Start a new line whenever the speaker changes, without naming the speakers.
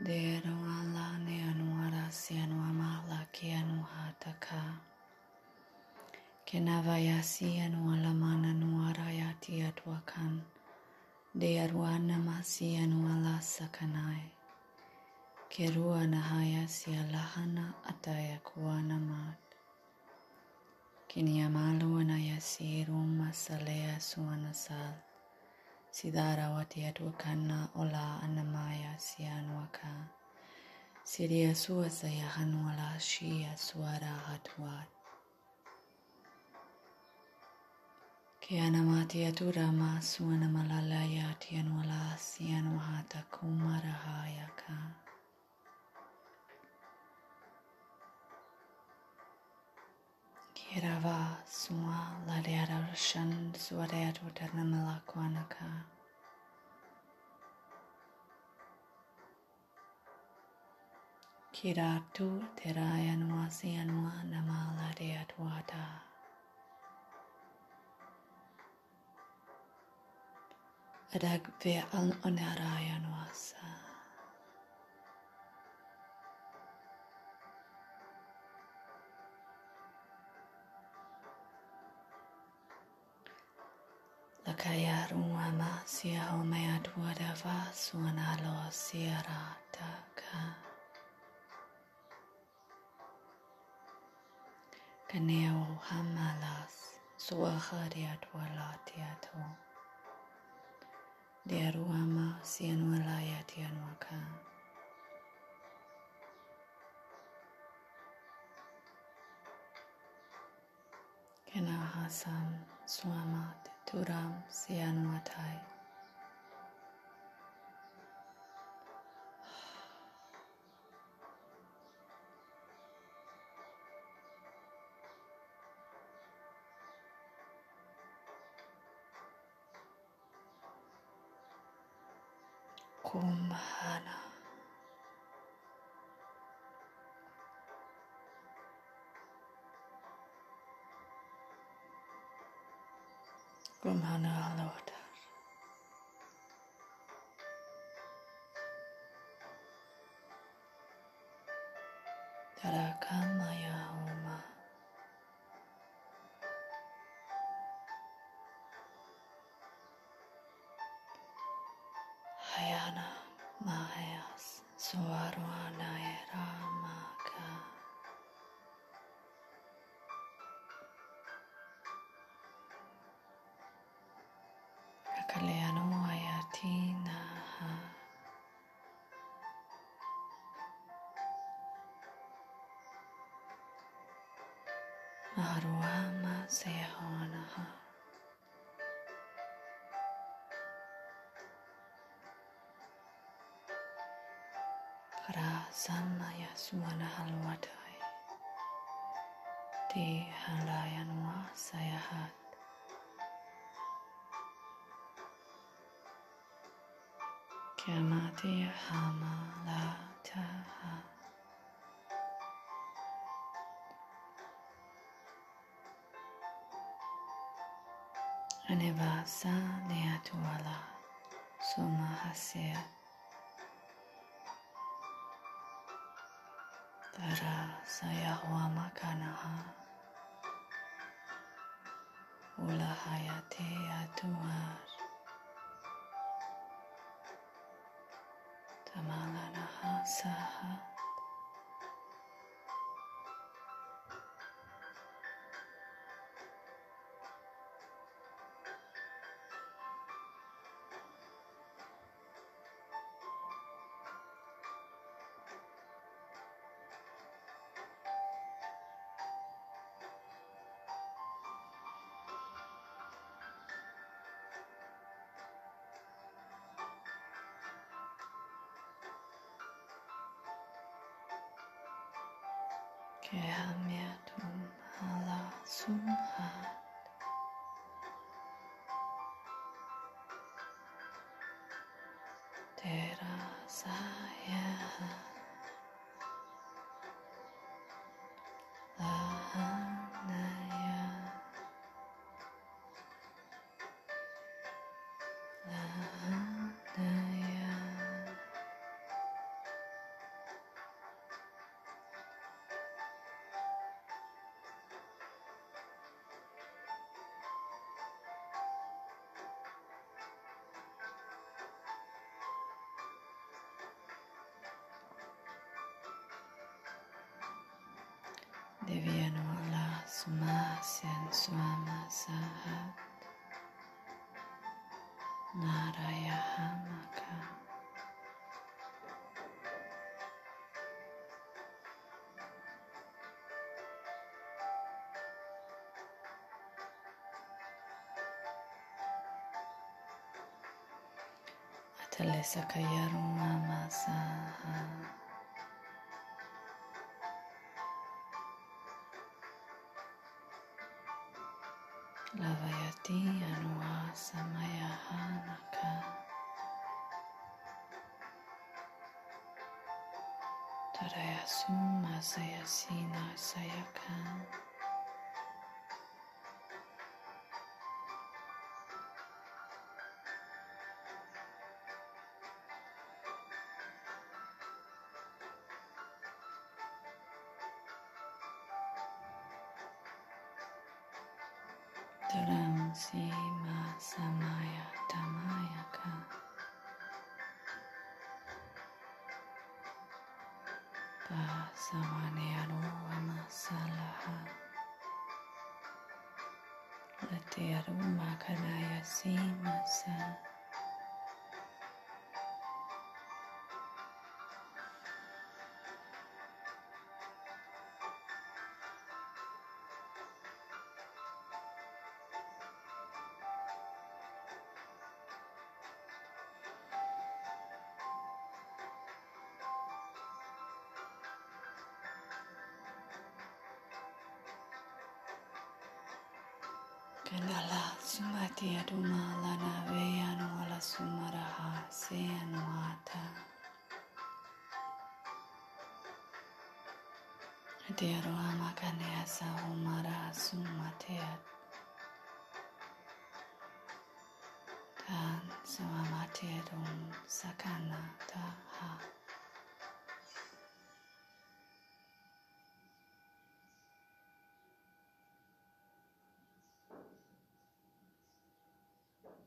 Deru ala ne anuara si anuamala ki anuhataka. atuakan. anualaman anuarayati atwakan. Dearuanamasi anuala kanai, Kerua nahaya si alahana atayakuanamat. Kiniamalu anayasi ruma salea suanasal. Siddharavati Advakana Ola Annamaya Sianwaka Siddhya Suasaya Hanwala Shia Swara Hatwat ya Adurama wala Tianwala Sianwahata kuma Kirava sua ladeara shan suareatu ternamalakuanaka. Kiratu teraya nuasi anua namala deatuata. Adag ve al onaraya Lakaya ruama sia homea tuadava suanalo siarata ka. Kaneo hamalas suaharia tiato. Deruama sianualaya tianuaka. Kena hasam to Ram Sianuatai. Kumhana. Kumhana alotar. Tarakamaya uma. Hayana Mahayas Swarwana Ramaka Maruama Sehanaha Para samaya suana halwadai Di halayan wa sayahat Kiamati hama la taha Anivasa neatuala Suma hasia Tara saya huama kanaha Ula hayate atuar Tamalanaha saha Kehamiatum ala sumhat Tera saya Lahanaya Lahanaya Devyano Allah Sumasyan Swama Sahat. Narayahamaka Atalesakayarumama Sahat Lavayati Anua Samayahanaka Tarayasuma Sayasina Sayakan Sima Samaya Tamayaka. Pasamanero Masalaha. Latiaruma Kanaya Sima Sa. Kendala sumati aduma lana veyanu ala sumaraha seyanu ata. Diaru amakane asa umara sumateat. Dan suamaterum sakana taha.